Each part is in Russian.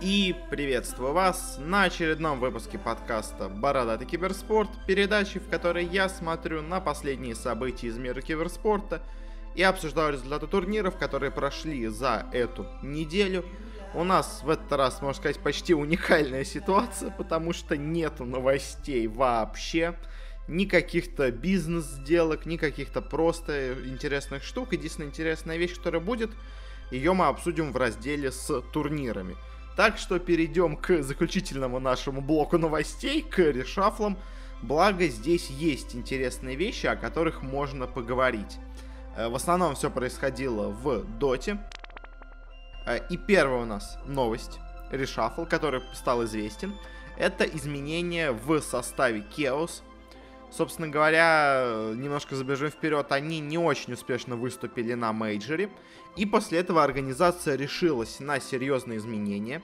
И приветствую вас на очередном выпуске подкаста «Бородатый киберспорт», передачи, в которой я смотрю на последние события из мира киберспорта и обсуждаю результаты турниров, которые прошли за эту неделю. У нас в этот раз, можно сказать, почти уникальная ситуация, потому что нету новостей вообще ни каких-то бизнес-сделок, ни каких-то просто интересных штук. Единственная интересная вещь, которая будет, ее мы обсудим в разделе с турнирами. Так что перейдем к заключительному нашему блоку новостей, к решафлам. Благо здесь есть интересные вещи, о которых можно поговорить. Э, в основном все происходило в Доте. Э, и первая у нас новость, решафл, который стал известен, это изменение в составе Chaos. Собственно говоря, немножко забежим вперед, они не очень успешно выступили на мейджоре. И после этого организация решилась на серьезные изменения.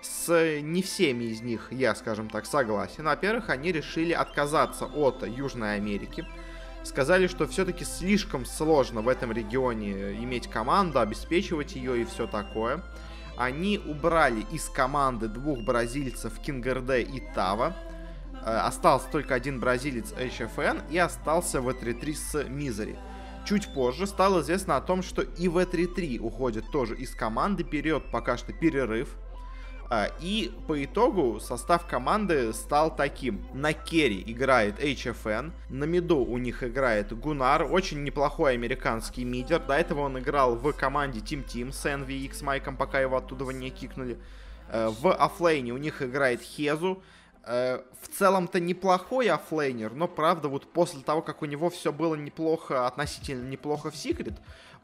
С не всеми из них я, скажем так, согласен. Во-первых, они решили отказаться от Южной Америки. Сказали, что все-таки слишком сложно в этом регионе иметь команду, обеспечивать ее и все такое. Они убрали из команды двух бразильцев Кингерде и Тава. Э, остался только один бразилец HFN и остался в 3 с Мизери. Чуть позже стало известно о том, что и в 3 уходит тоже из команды, период пока что перерыв. А, и по итогу состав команды стал таким. На керри играет HFN, на миду у них играет Gunnar, очень неплохой американский мидер. До этого он играл в команде Team Team с NVMike-ом, пока его оттуда не кикнули. Э, в оффлейне у них играет KheZu, Э, в целом-то неплохой оффлейнер, но правда вот после того, как у него все было неплохо, относительно неплохо в Секрет,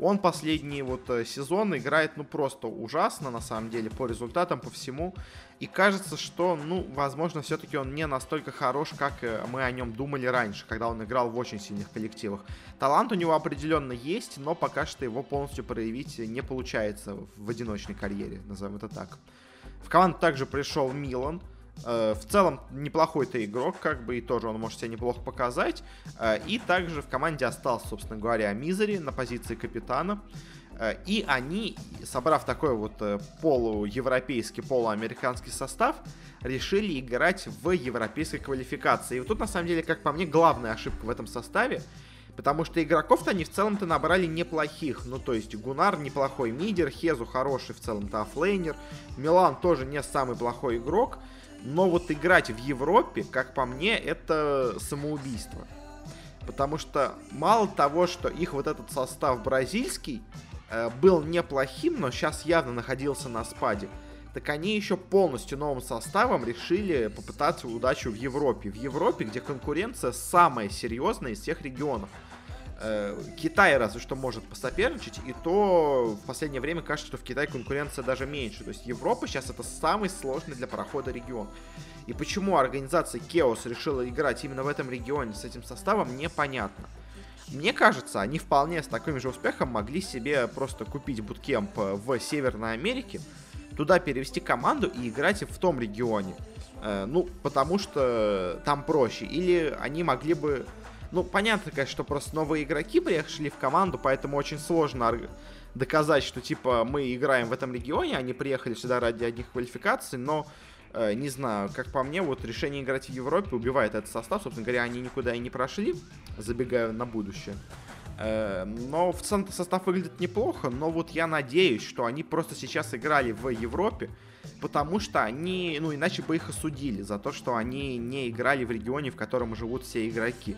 он последние вот э, сезоны играет ну просто ужасно на самом деле по результатам, по всему. И кажется, что, ну, возможно, все-таки он не настолько хорош, как э, мы о нем думали раньше, когда он играл в очень сильных коллективах. Талант у него определенно есть, но пока что его полностью проявить не получается в одиночной карьере, назовем это так. В команду также пришел Милан, в целом неплохой-то игрок, как бы, и тоже он может себя неплохо показать. Э, и также в команде остался, собственно говоря, MISERY на позиции капитана. Э, и они, собрав такой вот полуевропейский, полуамериканский состав, решили играть в европейской квалификации. И вот тут, на самом деле, как по мне, главная ошибка в этом составе, Потому что игроков-то они в целом-то набрали неплохих. Ну, то есть Gunnar неплохой мидер, KheZu хороший в целом-то оффлейнер, MiLAN тоже не самый плохой игрок. Но вот играть в Европе, как по мне, это самоубийство. Потому что мало того, что их вот этот состав бразильский э, был неплохим, но сейчас явно находился на спаде, так они еще полностью новым составом решили попытаться удачу в Европе. В Европе, где конкуренция самая серьезная из всех регионов. Э, Китай разве что может посоперничать, и то в последнее время кажется, что в Китае конкуренция даже меньше. То есть Европа сейчас это самый сложный для прохода регион. И почему организация Chaos решила играть именно в этом регионе с этим составом, непонятно. Мне кажется, они вполне с таким же успехом могли себе просто купить буткемп в Северной Америке, туда перевести команду и играть в том регионе. Э, ну, потому что там проще. Или они могли бы ну, понятно, конечно, что просто новые игроки приехали в команду, поэтому очень сложно доказать, что, типа, мы играем в этом регионе, они приехали сюда ради одних квалификаций, но, э, не знаю, как по мне, вот решение играть в Европе убивает этот состав, собственно говоря, они никуда и не прошли, забегая на будущее. Э, но в целом состав выглядит неплохо, но вот я надеюсь, что они просто сейчас играли в Европе, потому что они, ну, иначе бы их осудили за то, что они не играли в регионе, в котором живут все игроки.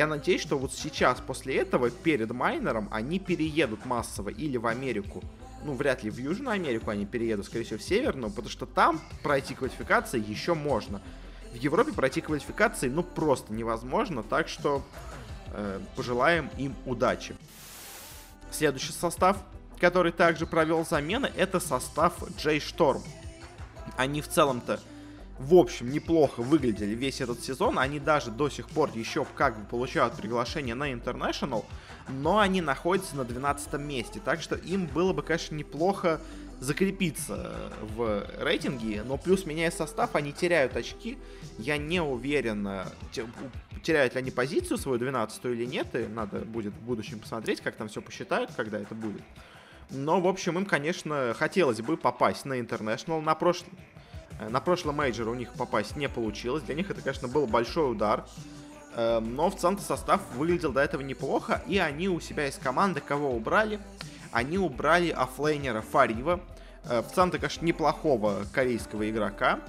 Я надеюсь, что вот сейчас, после этого, перед майнером, они переедут массово или в Америку, ну, вряд ли в Южную Америку они переедут, скорее всего, в Северную, потому что там пройти квалификации еще можно. В Европе пройти квалификации, ну, просто невозможно, так что э, пожелаем им удачи. Следующий состав, который также провел замены, это состав Джей Шторм. Они в целом-то в общем, неплохо выглядели весь этот сезон. Они даже до сих пор еще как бы получают приглашение на International, но они находятся на 12 месте. Так что им было бы, конечно, неплохо закрепиться в рейтинге, но плюс меняя состав, они теряют очки. Я не уверен, теряют ли они позицию свою 12 или нет, и надо будет в будущем посмотреть, как там все посчитают, когда это будет. Но, в общем, им, конечно, хотелось бы попасть на International. На, прошл... Э, на прошлом мейджор у них попасть не получилось. Для них это, конечно, был большой удар. Эм, но в целом состав выглядел до этого неплохо. И они у себя из команды кого убрали? Они убрали оффлейнера Forev-а. Э, в целом-то, конечно, неплохого корейского игрока.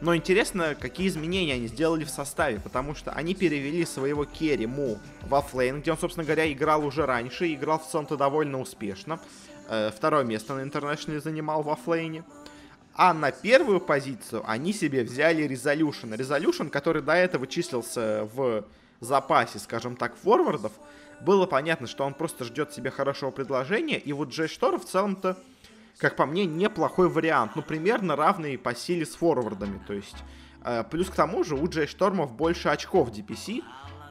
Но интересно, какие изменения они сделали в составе, потому что они перевели своего керри Moo в оффлейн, где он, собственно говоря, играл уже раньше, играл в целом-то довольно успешно. Э, второе место на International-е занимал в оффлейне. А на первую позицию они себе взяли Resolution. Resolution, который до этого числился в запасе, скажем так, форвардов, было понятно, что он просто ждет себе хорошего предложения, и вот Джей Штор в целом-то как по мне, неплохой вариант. Ну, примерно равный по силе с форвардами. То есть, э, плюс к тому же у Джей Штормов больше очков DPC,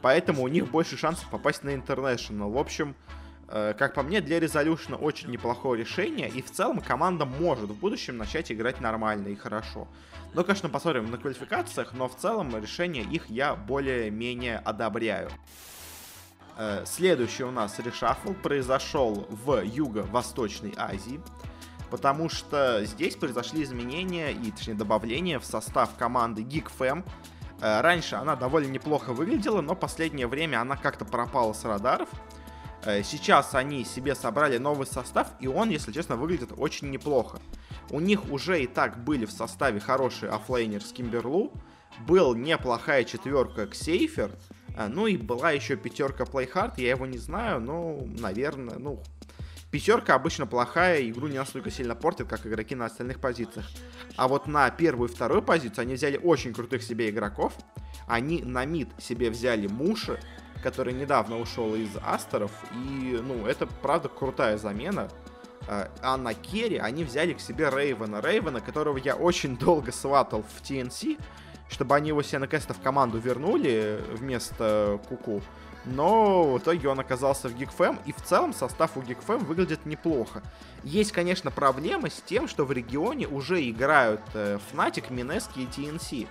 поэтому у них больше шансов попасть на International. В общем, как по мне, для Resolution очень неплохое решение, и в целом команда может в будущем начать играть нормально и хорошо. Ну, конечно, посмотрим на квалификациях, но в целом решение их я более-менее одобряю. Э, следующий у нас решафл произошел в Юго-Восточной Азии потому что здесь произошли изменения и, точнее, добавления в состав команды GeekFam. Э, раньше она довольно неплохо выглядела, но последнее время она как-то пропала с радаров. Э, сейчас они себе собрали новый состав, и он, если честно, выглядит очень неплохо. У них уже и так были в составе хороший оффлейнер с Кимберлу, был неплохая четверка Xepher, э, ну и была еще пятерка Playhard, я его не знаю, но, наверное, ну, Пятерка обычно плохая, игру не настолько сильно портит, как игроки на остальных позициях. А вот на первую и вторую позицию они взяли очень крутых себе игроков. Они на мид себе взяли Mushi, который недавно ушел из Астеров. И, ну, это, правда, крутая замена. А, а на керри они взяли к себе Рейвена. Рейвена, которого я очень долго сватал в TNC, чтобы они его себе наконец-то в команду вернули вместо Куку. -ку но в итоге он оказался в GeekFam, и в целом состав у GeekFam выглядит неплохо. Есть, конечно, проблемы с тем, что в регионе уже играют э, Fnatic, Mineski и TNC.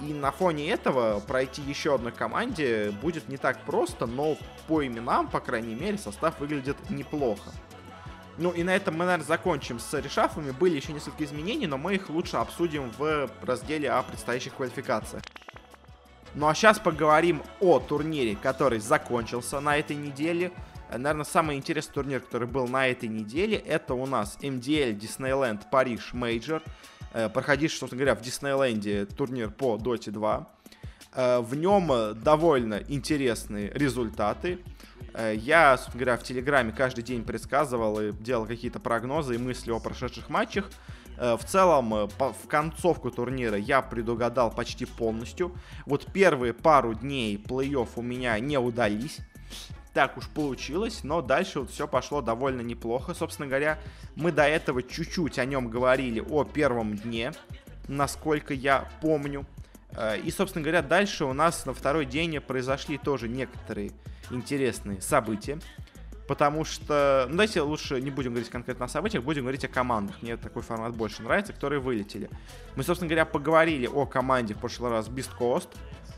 И на фоне этого пройти еще одной команде будет не так просто, но по именам, по крайней мере, состав выглядит неплохо. Ну и на этом мы, наверное, закончим с решафами. Были еще несколько изменений, но мы их лучше обсудим в разделе о предстоящих квалификациях. Ну а сейчас поговорим о турнире, который закончился на этой неделе. Наверное, самый интересный турнир, который был на этой неделе, это у нас MDL Disneyland Париж Major. Э, проходивший, собственно говоря, в Диснейленде турнир по Dota 2. Э, в нем довольно интересные результаты. Э, я, собственно говоря, в Телеграме каждый день предсказывал и делал какие-то прогнозы и мысли о прошедших матчах. Э, в целом, э, в концовку турнира я предугадал почти полностью. Вот первые пару дней плей-офф у меня не удались. Так уж получилось, но дальше вот все пошло довольно неплохо. Собственно говоря, мы до этого чуть-чуть о нем говорили, о первом дне, насколько я помню. Э, и, собственно говоря, дальше у нас на второй день произошли тоже некоторые интересные события потому что... Ну, давайте лучше не будем говорить конкретно о событиях, будем говорить о командах. Мне такой формат больше нравится, которые вылетели. Мы, собственно говоря, поговорили о команде в прошлый раз Beast Coast,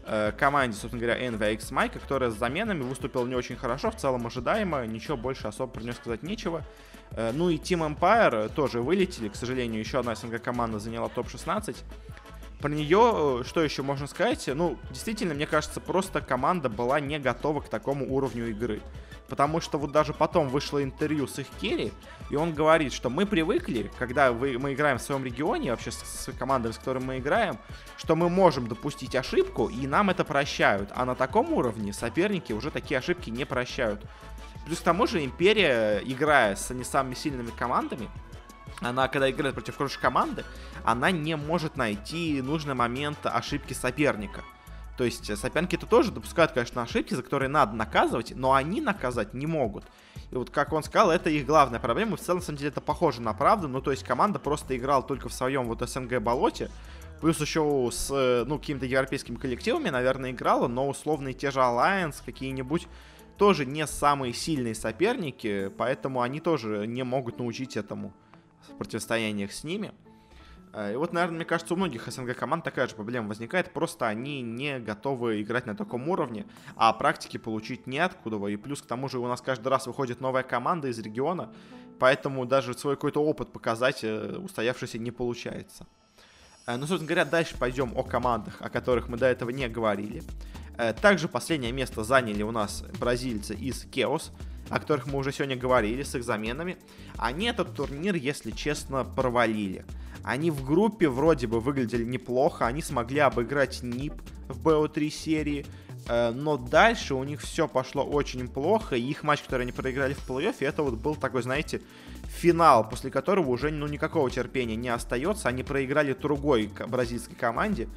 э, команде, собственно говоря, NVX Mike, которая с заменами выступила не очень хорошо, в целом ожидаемо, ничего больше особо про нее сказать нечего. Э, ну и Team Empire тоже вылетели, к сожалению, еще одна СНГ команда заняла топ-16. Про нее, э, что еще можно сказать? Ну, действительно, мне кажется, просто команда была не готова к такому уровню игры. Потому что вот даже потом вышло интервью с их керри, и он говорит, что мы привыкли, когда вы, мы играем в своем регионе, вообще с, с командами, с которыми мы играем, что мы можем допустить ошибку, и нам это прощают. А на таком уровне соперники уже такие ошибки не прощают. Плюс к тому же Империя, играя с не самыми сильными командами, она, когда играет против хорошей команды, она не может найти нужный момент ошибки соперника. То есть э, соперники-то тоже допускают, конечно, ошибки, за которые надо наказывать, но они наказать не могут. И вот, как он сказал, это их главная проблема. В целом, на самом деле, это похоже на правду. Ну, то есть команда просто играла только в своем вот СНГ-болоте. Плюс еще с, э, ну, какими-то европейскими коллективами, наверное, играла, но условные те же Alliance, какие-нибудь, тоже не самые сильные соперники, поэтому они тоже не могут научить этому противостояниях с ними. Э, и вот, наверное, мне кажется, у многих СНГ команд такая же проблема возникает, просто они не готовы играть на таком уровне, а практики получить неоткуда. И плюс к тому же у нас каждый раз выходит новая команда из региона, поэтому даже свой какой-то опыт показать устоявшийся не получается. Ну, собственно говоря, дальше пойдем о командах, о которых мы до этого не говорили. Также последнее место заняли у нас бразильцы из Кеос, о которых мы уже сегодня говорили с их заменами. Они этот турнир, если честно, провалили. Они в группе вроде бы выглядели неплохо, они смогли обыграть НИП в БО3 серии, э, но дальше у них все пошло очень плохо, и их матч, который они проиграли в плей-оффе, это вот был такой, знаете, финал, после которого уже ну, никакого терпения не остается. Они проиграли другой бразильской команде,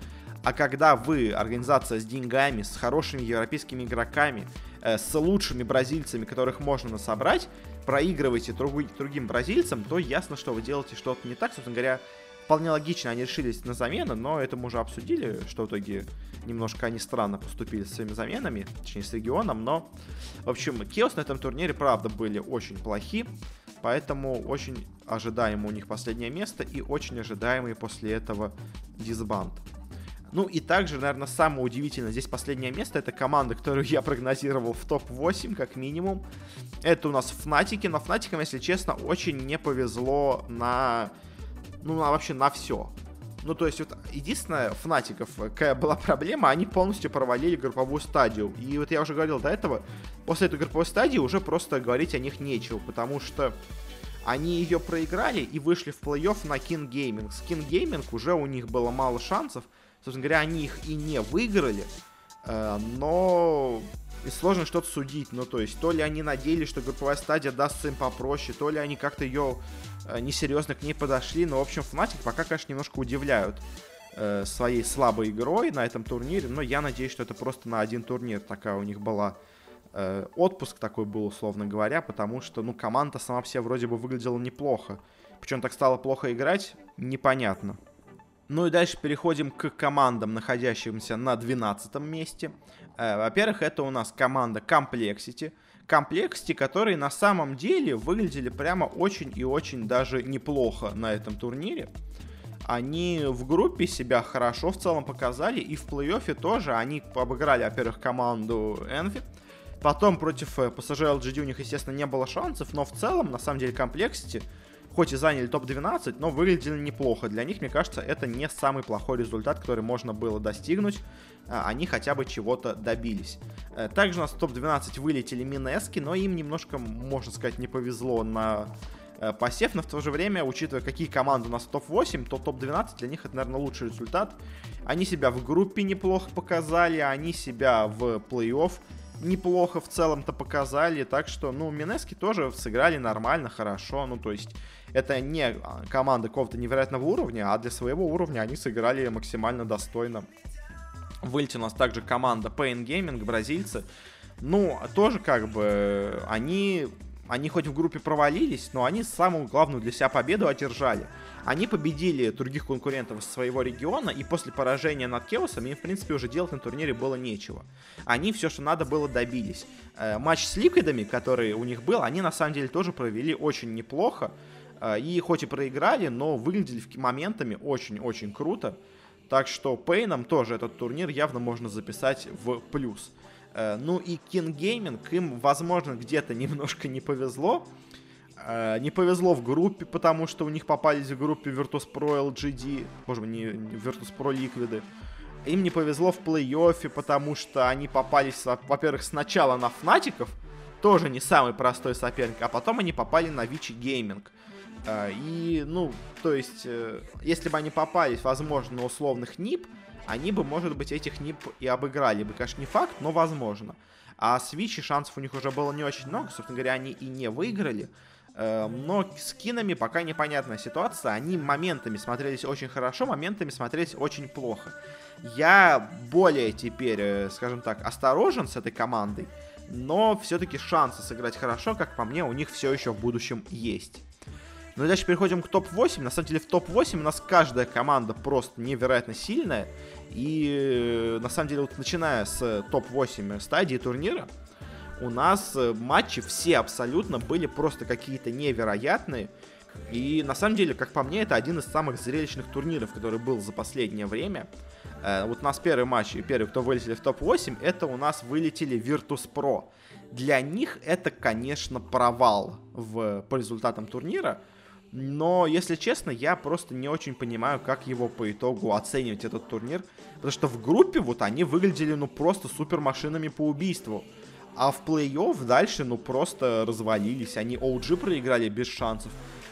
а когда вы, организация с деньгами, с хорошими европейскими игроками, э, с лучшими бразильцами, которых можно собрать, проигрываете друг, другим бразильцам, то ясно, что вы делаете что-то не так. Собственно говоря, вполне логично они решились на замену, но это мы уже обсудили, что в итоге немножко они странно поступили с своими заменами, точнее с регионом, но, в общем, Киос на этом турнире, правда, были очень плохи, поэтому очень ожидаемо у них последнее место и очень ожидаемый после этого дисбанд. Ну и также, наверное, самое удивительное здесь последнее место, это команда, которую я прогнозировал в топ-8, как минимум. Это у нас Фнатики, но Фнатикам, если честно, очень не повезло на... Ну, на, вообще на все. Ну, то есть, вот единственное, Фнатиков, какая была проблема, они полностью провалили групповую стадию. И вот я уже говорил до этого, после этой групповой стадии уже просто говорить о них нечего, потому что они ее проиграли и вышли в плей-офф на King Gaming. С King Gaming уже у них было мало шансов, Собственно говоря, они их и не выиграли, э, но и сложно что-то судить. Ну, то есть, то ли они надеялись, что групповая стадия дастся им попроще, то ли они как-то ее э, несерьезно к ней подошли. Но, в общем, Fnatic пока, конечно, немножко удивляют э, своей слабой игрой на этом турнире. Но я надеюсь, что это просто на один турнир такая у них была. Отпуск такой был, условно говоря, потому что, ну, команда сама все вроде бы выглядела неплохо. Причем так стало плохо играть, непонятно. Ну и дальше переходим к командам, находящимся на 12 месте. Э, во-первых, это у нас команда Complexity. Complexity, которые на самом деле выглядели прямо очень и очень даже неплохо на этом турнире. Они в группе себя хорошо в целом показали, и в плей-оффе тоже они обыграли, во-первых, команду Envy. Потом против PSG LGD у них, естественно, не было шансов, но в целом, на самом деле, Complexity хоть и заняли топ-12, но выглядели неплохо. Для них, мне кажется, это не самый плохой результат, который можно было достигнуть. А, они хотя бы чего-то добились. Э, также у нас в топ-12 вылетели Минески, но им немножко, можно сказать, не повезло на э, посев, но в то же время, учитывая, какие команды у нас в топ-8, то топ-12 для них это, наверное, лучший результат. Они себя в группе неплохо показали, они себя в плей-офф неплохо в целом-то показали, так что, ну, Минески тоже сыграли нормально, хорошо, ну, то есть это не команда какого-то невероятного уровня, а для своего уровня они сыграли максимально достойно. Вылетела у нас также команда Pain Gaming, бразильцы. Ну, тоже как бы они, они хоть в группе провалились, но они самую главную для себя победу одержали. Они победили других конкурентов из своего региона, и после поражения над Кеосом им, в принципе, уже делать на турнире было нечего. Они все, что надо было, добились. Э, матч с Ликвидами, который у них был, они на самом деле тоже провели очень неплохо. А, и хоть и проиграли, но выглядели моментами очень-очень круто. Так что Пейном тоже этот турнир явно можно записать в плюс. Э, ну и King Gaming, им, возможно, где-то немножко не повезло. Э, не повезло в группе, потому что у них попались в группе Virtus.pro LGD, может быть, не Virtus.pro Liquid. Им не повезло в плей-оффе, потому что они попались, во-первых, сначала на Фнатиков, тоже не самый простой соперник, а потом они попали на Vici Gaming. А, и, ну, то есть, э, если бы они попались, возможно, на условных НИП, они бы, может быть, этих НИП и обыграли бы. Конечно, не факт, но возможно. А с Вичи шансов у них уже было не очень много. Собственно говоря, они и не выиграли. Э, но с кинами пока непонятная ситуация. Они моментами смотрелись очень хорошо, моментами смотрелись очень плохо. Я более теперь, э, скажем так, осторожен с этой командой. Но все-таки шансы сыграть хорошо, как по мне, у них все еще в будущем есть. Ну и дальше переходим к топ-8. На самом деле в топ-8 у нас каждая команда просто невероятно сильная. И э, на самом деле вот начиная с топ-8 стадии турнира, у нас э, матчи все абсолютно были просто какие-то невероятные. И на самом деле, как по мне, это один из самых зрелищных турниров, который был за последнее время. Э, вот у нас первый матч, и первый, кто вылетели в топ-8, это у нас вылетели Virtus.pro. Для них это, конечно, провал в, по результатам турнира. Но, если честно, я просто не очень понимаю, как его по итогу оценивать этот турнир. Потому что в группе вот они выглядели, ну, просто супер машинами по убийству. А в плей-офф дальше, ну, просто развалились. Они OG проиграли без шансов.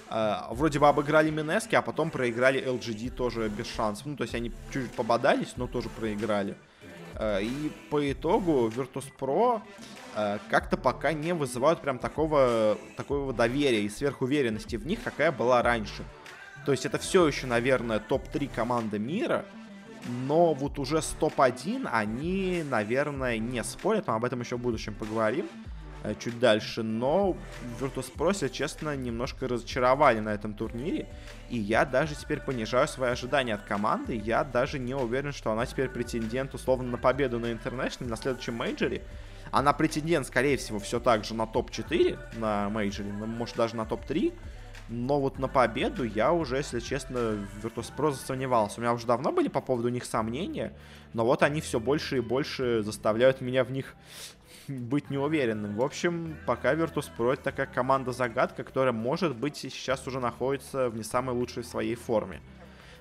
Uh, вроде бы обыграли Минески, а потом проиграли LGD тоже без шансов. Ну, то есть они чуть-чуть пободались, но тоже проиграли. Uh, и по итогу Virtus.pro как-то пока не вызывают прям такого, такого доверия и сверхуверенности в них, какая была раньше. То есть это все еще, наверное, топ-3 команды мира, но вот уже с топ-1 они, наверное, не спорят, мы об этом еще в будущем поговорим э, чуть дальше, но Virtus.pro, честно, немножко разочаровали на этом турнире, и я даже теперь понижаю свои ожидания от команды, я даже не уверен, что она теперь претендент условно на победу на International на следующем мейджоре, она претендент, скорее всего, все так же на топ-4 на мейджоре, может даже на топ-3, но вот на победу я уже, если честно, в Virtus.pro засомневался. У меня уже давно были по поводу них сомнения, но вот они все больше и больше заставляют меня в них быть неуверенным. В общем, пока Virtus.pro это такая команда-загадка, которая, может быть, сейчас уже находится в не самой лучшей своей форме.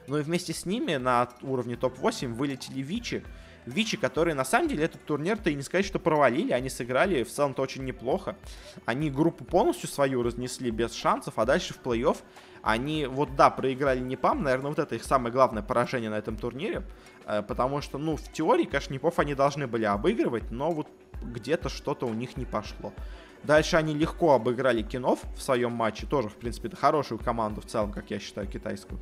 Ну и вместе с ними на уровне топ-8 вылетели Вичи, Вичи, которые на самом деле этот турнир-то и не сказать, что провалили, они сыграли в целом-то очень неплохо. Они группу полностью свою разнесли без шансов, а дальше в плей-офф они, вот да, проиграли не ПАМ, наверное, вот это их самое главное поражение на этом турнире, потому что, ну, в теории, конечно, Непов они должны были обыгрывать, но вот где-то что-то у них не пошло. Дальше они легко обыграли Кинов в своем матче, тоже, в принципе, это хорошую команду в целом, как я считаю, китайскую.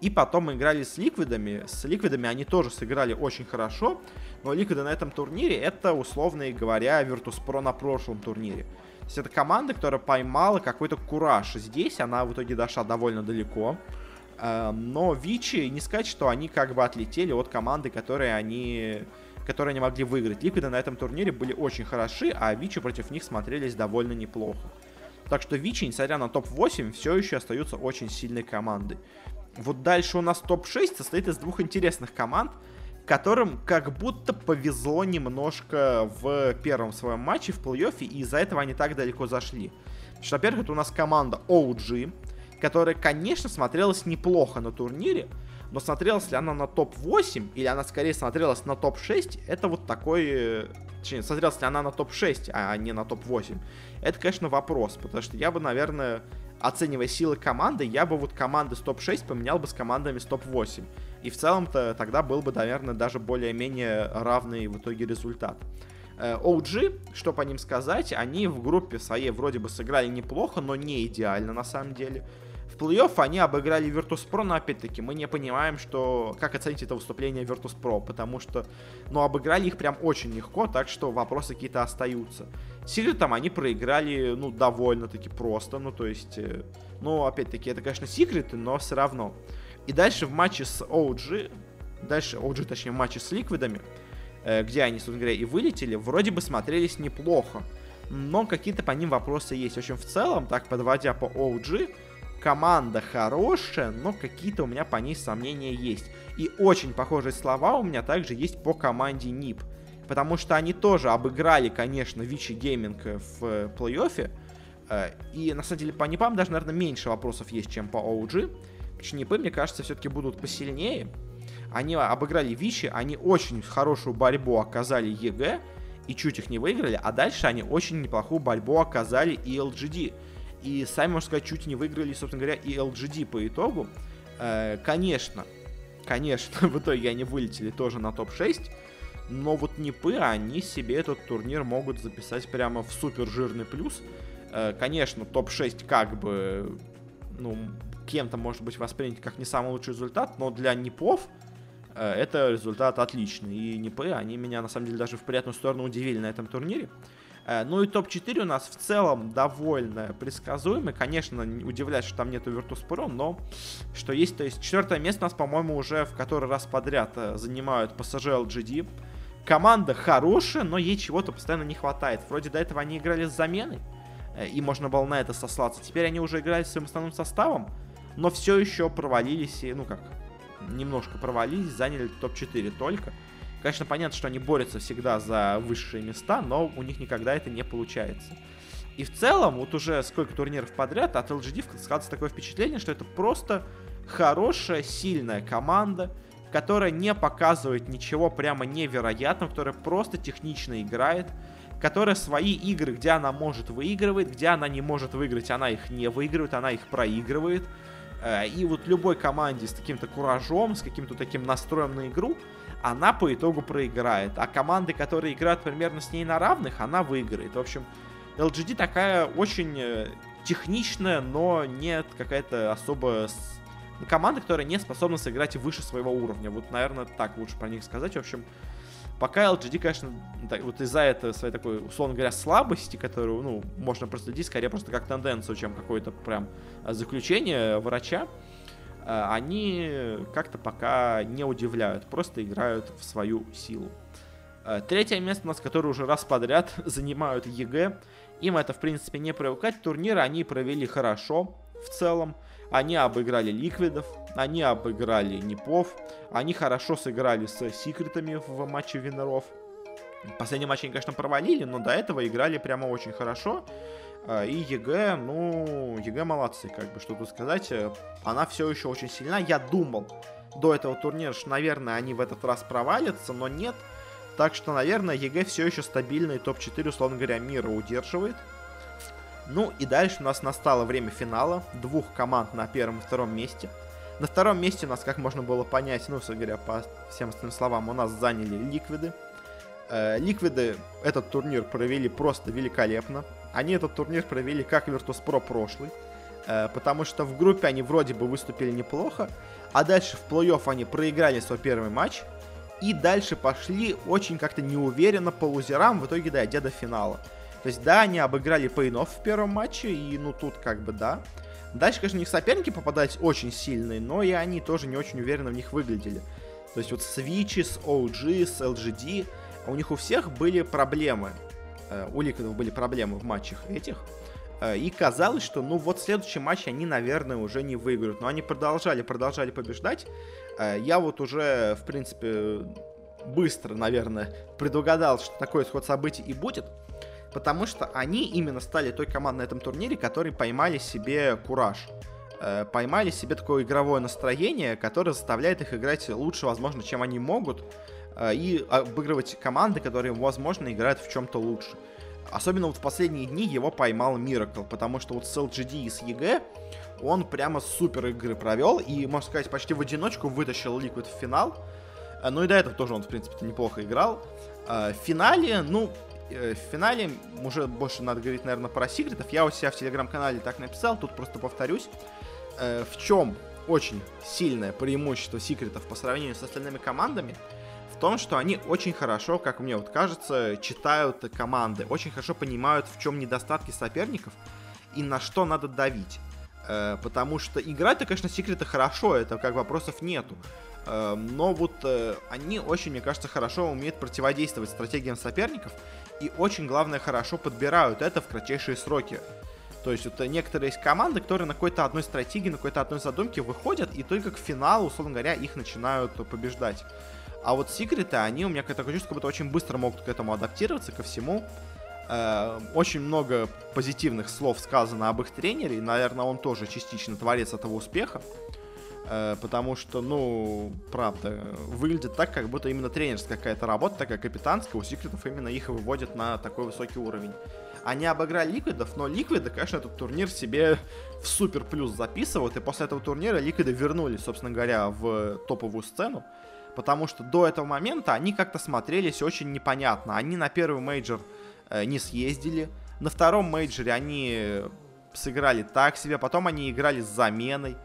И потом играли с Ликвидами. С Ликвидами они тоже сыграли очень хорошо. Но Ликвиды на этом турнире это, условно говоря, Virtus.pro на прошлом турнире. То есть это команда, которая поймала какой-то кураж здесь. Она в итоге дошла довольно далеко. Эм, но Вичи, не сказать, что они как бы отлетели от команды, которые они которые они могли выиграть. Ликвиды на этом турнире были очень хороши, а Вичи против них смотрелись довольно неплохо. Так что Вичи, несмотря на топ-8, все еще остаются очень сильной командой. Вот дальше у нас топ-6 состоит из двух интересных команд, которым как будто повезло немножко в первом своем матче в плей-оффе, и из-за этого они так далеко зашли. Во-первых, это у нас команда OG, которая, конечно, смотрелась неплохо на турнире, но смотрелась ли она на топ-8, или она скорее смотрелась на топ-6, это вот такой... Точнее, смотрелась ли она на топ-6, а не на топ-8, это, конечно, вопрос, потому что я бы, наверное, оценивая силы команды, я бы вот команды с топ-6 поменял бы с командами с топ-8. И в целом-то тогда был бы, наверное, даже более-менее равный в итоге результат. OG, э, что по ним сказать, они в группе своей вроде бы сыграли неплохо, но не идеально на самом деле. В плей-офф они обыграли Virtus.pro, но опять-таки мы не понимаем, что как оценить это выступление Virtus.pro, потому что, ну, обыграли их прям очень легко, так что вопросы какие-то остаются. Секретом они проиграли, ну, довольно-таки просто, ну, то есть, э, ну, опять-таки, это, конечно, секреты, но все равно. И дальше в матче с OG, дальше OG, точнее, в матче с Ликвидами, э, где они, собственно говоря, и вылетели, вроде бы смотрелись неплохо, но какие-то по ним вопросы есть. В общем, в целом, так подводя по OG, команда хорошая, но какие-то у меня по ней сомнения есть. И очень похожие слова у меня также есть по команде НИП. Потому что они тоже обыграли, конечно, Vici Gaming в э, плей-оффе. Э, и на самом деле по НИПам даже, наверное, меньше вопросов есть, чем по OG. Что НИПы, мне кажется, все-таки будут посильнее. Они обыграли Vici, они очень хорошую борьбу оказали EG и чуть их не выиграли, а дальше они очень неплохую борьбу оказали и LGD. И сами, можно сказать, чуть не выиграли, собственно говоря, и LGD по итогу. Э, конечно, конечно, в итоге они вылетели тоже на топ-6. Но вот Непы, они себе этот турнир могут записать прямо в супер жирный плюс. Э, конечно, топ-6 как бы, ну, кем-то может быть воспринят как не самый лучший результат, но для Непов э, это результат отличный. И Непы, они меня на самом деле даже в приятную сторону удивили на этом турнире. Э, ну и топ-4 у нас в целом довольно предсказуемый. Конечно, удивляет, что там нету Virtus.pro, но что есть, то есть четвертое место у нас, по-моему, уже в который раз подряд э, занимают PSG LGD. Команда хорошая, но ей чего-то постоянно не хватает. Вроде до этого они играли с заменой. э, и можно было на это сослаться. Теперь они уже играли своим основным составом, но все еще провалились, и, ну как, немножко провалились, заняли топ-4 только. Конечно, понятно, что они борются всегда за высшие места, но у них никогда это не получается. И в целом, вот уже сколько турниров подряд от LGD складывается такое впечатление, что это просто хорошая, сильная команда, которая не показывает ничего прямо невероятного, которая просто технично играет, которая свои игры, где она может выигрывает, где она не может выиграть, она их не выигрывает, она их проигрывает. Э, и вот любой команде с каким-то куражом, с каким-то таким настроем на игру, она по итогу проиграет. А команды, которые играют примерно с ней на равных, она выиграет. В общем, LGD такая очень э, техничная, но нет какая-то особо ну, команда, которая не способна сыграть выше своего уровня. Вот, наверное, так лучше про них сказать. В общем, пока LGD, конечно, вот из-за этой своей такой, условно говоря, слабости, которую, ну, можно проследить скорее просто как тенденцию, чем какое-то прям заключение врача, Э, они как-то пока не удивляют, просто играют в свою силу. Э, третье место у нас, которое уже раз подряд занимают EG. Им это, в принципе, не привыкать. Турниры они провели хорошо в целом. Они обыграли Ликвидов, они обыграли НиПов, они хорошо сыграли с Секретами в матче Винеров. Последний матч они, конечно, провалили, но до этого играли прямо очень хорошо. А, и EG, ну, EG молодцы, как бы, что тут сказать. Э, она все еще очень сильна. Я думал до этого турнира, что, наверное, они в этот раз провалятся, но нет. Так что, наверное, EG все еще стабильный топ-4, условно говоря, мира удерживает. Ну и дальше у нас настало время финала. Двух команд на первом и втором месте. На втором месте у нас, как можно было понять, ну, говоря, по всем остальным словам, у нас заняли ликвиды. Э, ликвиды этот турнир провели просто великолепно. Они этот турнир провели как Virtus.pro прошлый. Э, потому что в группе они вроде бы выступили неплохо. А дальше в плей-офф они проиграли свой первый матч. И дальше пошли очень как-то неуверенно по лузерам, в итоге дойдя до финала. То есть, да, они обыграли Пейнов в первом матче, и ну тут как бы да. Дальше, конечно, у них соперники попадались очень сильные, но и они тоже не очень уверенно в них выглядели. То есть вот с Вичи, с OG, с LGD, у них у всех были проблемы. Э, у Ликвидов были проблемы в матчах этих. Э, и казалось, что ну вот следующий матч они, наверное, уже не выиграют. Но они продолжали, продолжали побеждать. Э, я вот уже, в принципе, быстро, наверное, предугадал, что такой исход событий и будет. Потому что они именно стали той командой на этом турнире, которые поймали себе кураж. Поймали себе такое игровое настроение, которое заставляет их играть лучше, возможно, чем они могут. Э, и обыгрывать команды, которые, возможно, играют в чем-то лучше. Особенно вот в последние дни его поймал Miracle, потому что вот с LGD и с EG он прямо супер игры провел и, можно сказать, почти в одиночку вытащил Liquid в финал. Э, ну и до этого тоже он, в принципе, неплохо играл. Э, в финале, ну, в финале уже больше надо говорить, наверное, про секретов. Я у себя в телеграм-канале так написал, тут просто повторюсь. В чем очень сильное преимущество секретов по сравнению с остальными командами – в том, что они очень хорошо, как мне вот кажется, читают команды, очень хорошо понимают, в чем недостатки соперников и на что надо давить. Э, потому что играть-то, конечно, секреты хорошо, это как вопросов нету. Э, но вот э, они очень, мне кажется, хорошо умеют противодействовать стратегиям соперников и очень, главное, хорошо подбирают это в кратчайшие сроки. То есть вот некоторые есть команды, которые на какой-то одной стратегии, на какой-то одной задумке выходят, и только к финалу, условно говоря, их начинают побеждать. А вот секреты, они у меня такое чувство, как будто очень быстро могут к этому адаптироваться, ко всему. Э, очень много позитивных слов сказано об их тренере, и, наверное, он тоже частично творец этого успеха. Э, потому что, ну, правда, выглядит так, как будто именно тренерская какая-то работа, такая капитанская, у секретов именно их выводят на такой высокий уровень. Они обыграли Ликвидов, но Ликвиды, конечно, этот турнир себе в супер плюс записывают, и после этого турнира Ликвиды вернулись, собственно говоря, в топовую сцену потому что до этого момента они как-то смотрелись очень непонятно. Они на первый мейджор э, не съездили, на втором мейджоре они сыграли так себе, потом они играли с заменой.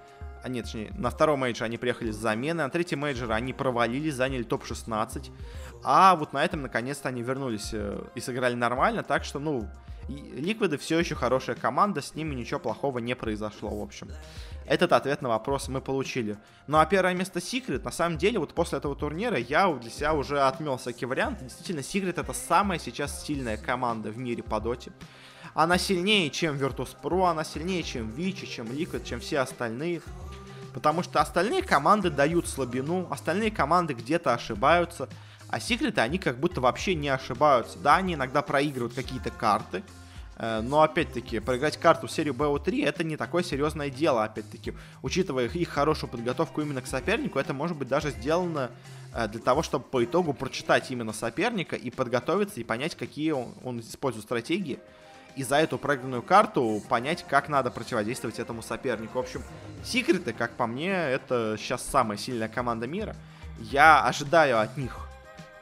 А нет, точнее, на втором мейджоре они приехали с заменой, на третьем мейджоре они провалились, заняли топ-16. А вот на этом наконец-то они вернулись э, и сыграли нормально, так что, ну, Ликвиды все еще хорошая команда, с ними ничего плохого не произошло, в общем. Этот ответ на вопрос мы получили. Ну а первое место Secret, на самом деле, вот после этого турнира я для себя уже отмел всякие варианты. Действительно, Secret это самая сейчас сильная команда в мире по доте. она сильнее, чем Virtus.pro, она сильнее, чем Вичи, чем Liquid, чем все остальные. Потому что остальные команды дают слабину, остальные команды где-то ошибаются, а секреты, они как будто вообще не ошибаются. Да, они иногда проигрывают какие-то карты, но, опять-таки, проиграть карту в серию BO3 это не такое серьезное дело, опять-таки. Учитывая их хорошую подготовку именно к сопернику, это может быть даже сделано э, для того, чтобы по итогу прочитать именно соперника и подготовиться и понять, какие он, он использует стратегии и за эту проигранную карту понять, как надо противодействовать этому сопернику. В общем, секреты, как по мне, это сейчас самая сильная команда мира. Я ожидаю от них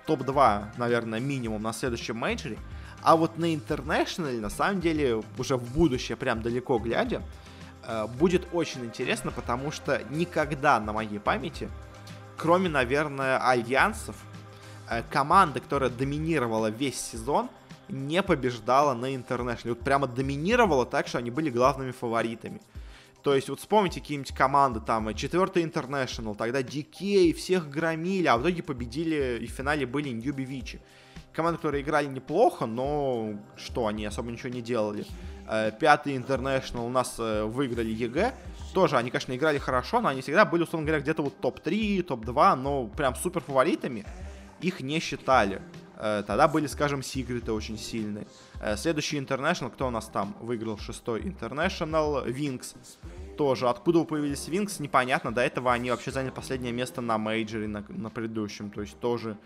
топ-2, наверное, минимум на следующем мейджоре. А вот на International, на самом деле, уже в будущее, прям далеко глядя, э, будет очень интересно, потому что никогда на моей памяти, кроме, наверное, альянсов, э, команда, которая доминировала весь сезон, не побеждала на International. Вот прямо доминировала так, что они были главными фаворитами. То есть, вот вспомните какие-нибудь команды, там, четвертый International, тогда DK, всех громили, а в итоге победили и в финале были Newbee, Vici. Команды, которые играли неплохо, но что, они особо ничего не делали. Э, пятый International у нас э, выиграли EG, тоже они, конечно, играли хорошо, но они всегда были, условно говоря, где-то вот топ-3, топ-2, но прям супер фаворитами их не считали. Э, тогда были, скажем, секреты очень сильные. Следующий International, кто у нас там выиграл шестой International? Wings. Тоже. Откуда появились Wings, непонятно. До этого они вообще заняли последнее место на мейджоре, на, на предыдущем. То есть тоже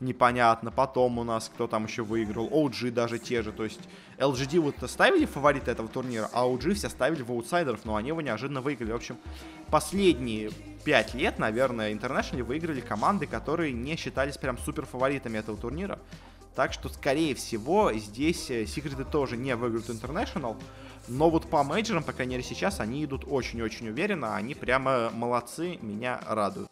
непонятно. Потом у нас кто там еще выиграл. OG даже те же. То есть LGD вот ставили фавориты этого турнира, а OG все ставили в аутсайдеров, но они его неожиданно выиграли. В общем, последние пять лет, наверное, International выиграли команды, которые не считались прям супер фаворитами этого турнира. Так что, скорее всего, здесь э, секреты тоже не выиграют International. Но вот по мейджорам, по крайней мере сейчас, они идут очень-очень уверенно. Они прямо молодцы, меня радуют.